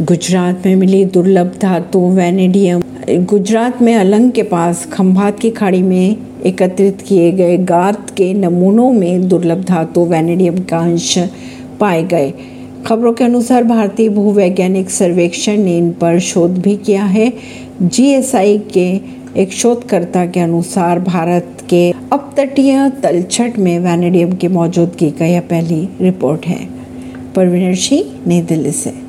गुजरात में मिली दुर्लभ धातु वैनेडियम। गुजरात में अलंग के पास खंभात की खाड़ी में एकत्रित किए गए गार्थ के नमूनों में दुर्लभ धातु वैनेडियम का अंश पाए गए। खबरों के अनुसार भारतीय भूवैज्ञानिक सर्वेक्षण ने इन पर शोध भी किया है। जीएसआई के एक शोधकर्ता के अनुसार भारत के अपतटीय तलछट में वैनेडियम की मौजूदगी का यह पहली रिपोर्ट है। परवीन सिंह, नई दिल्ली से।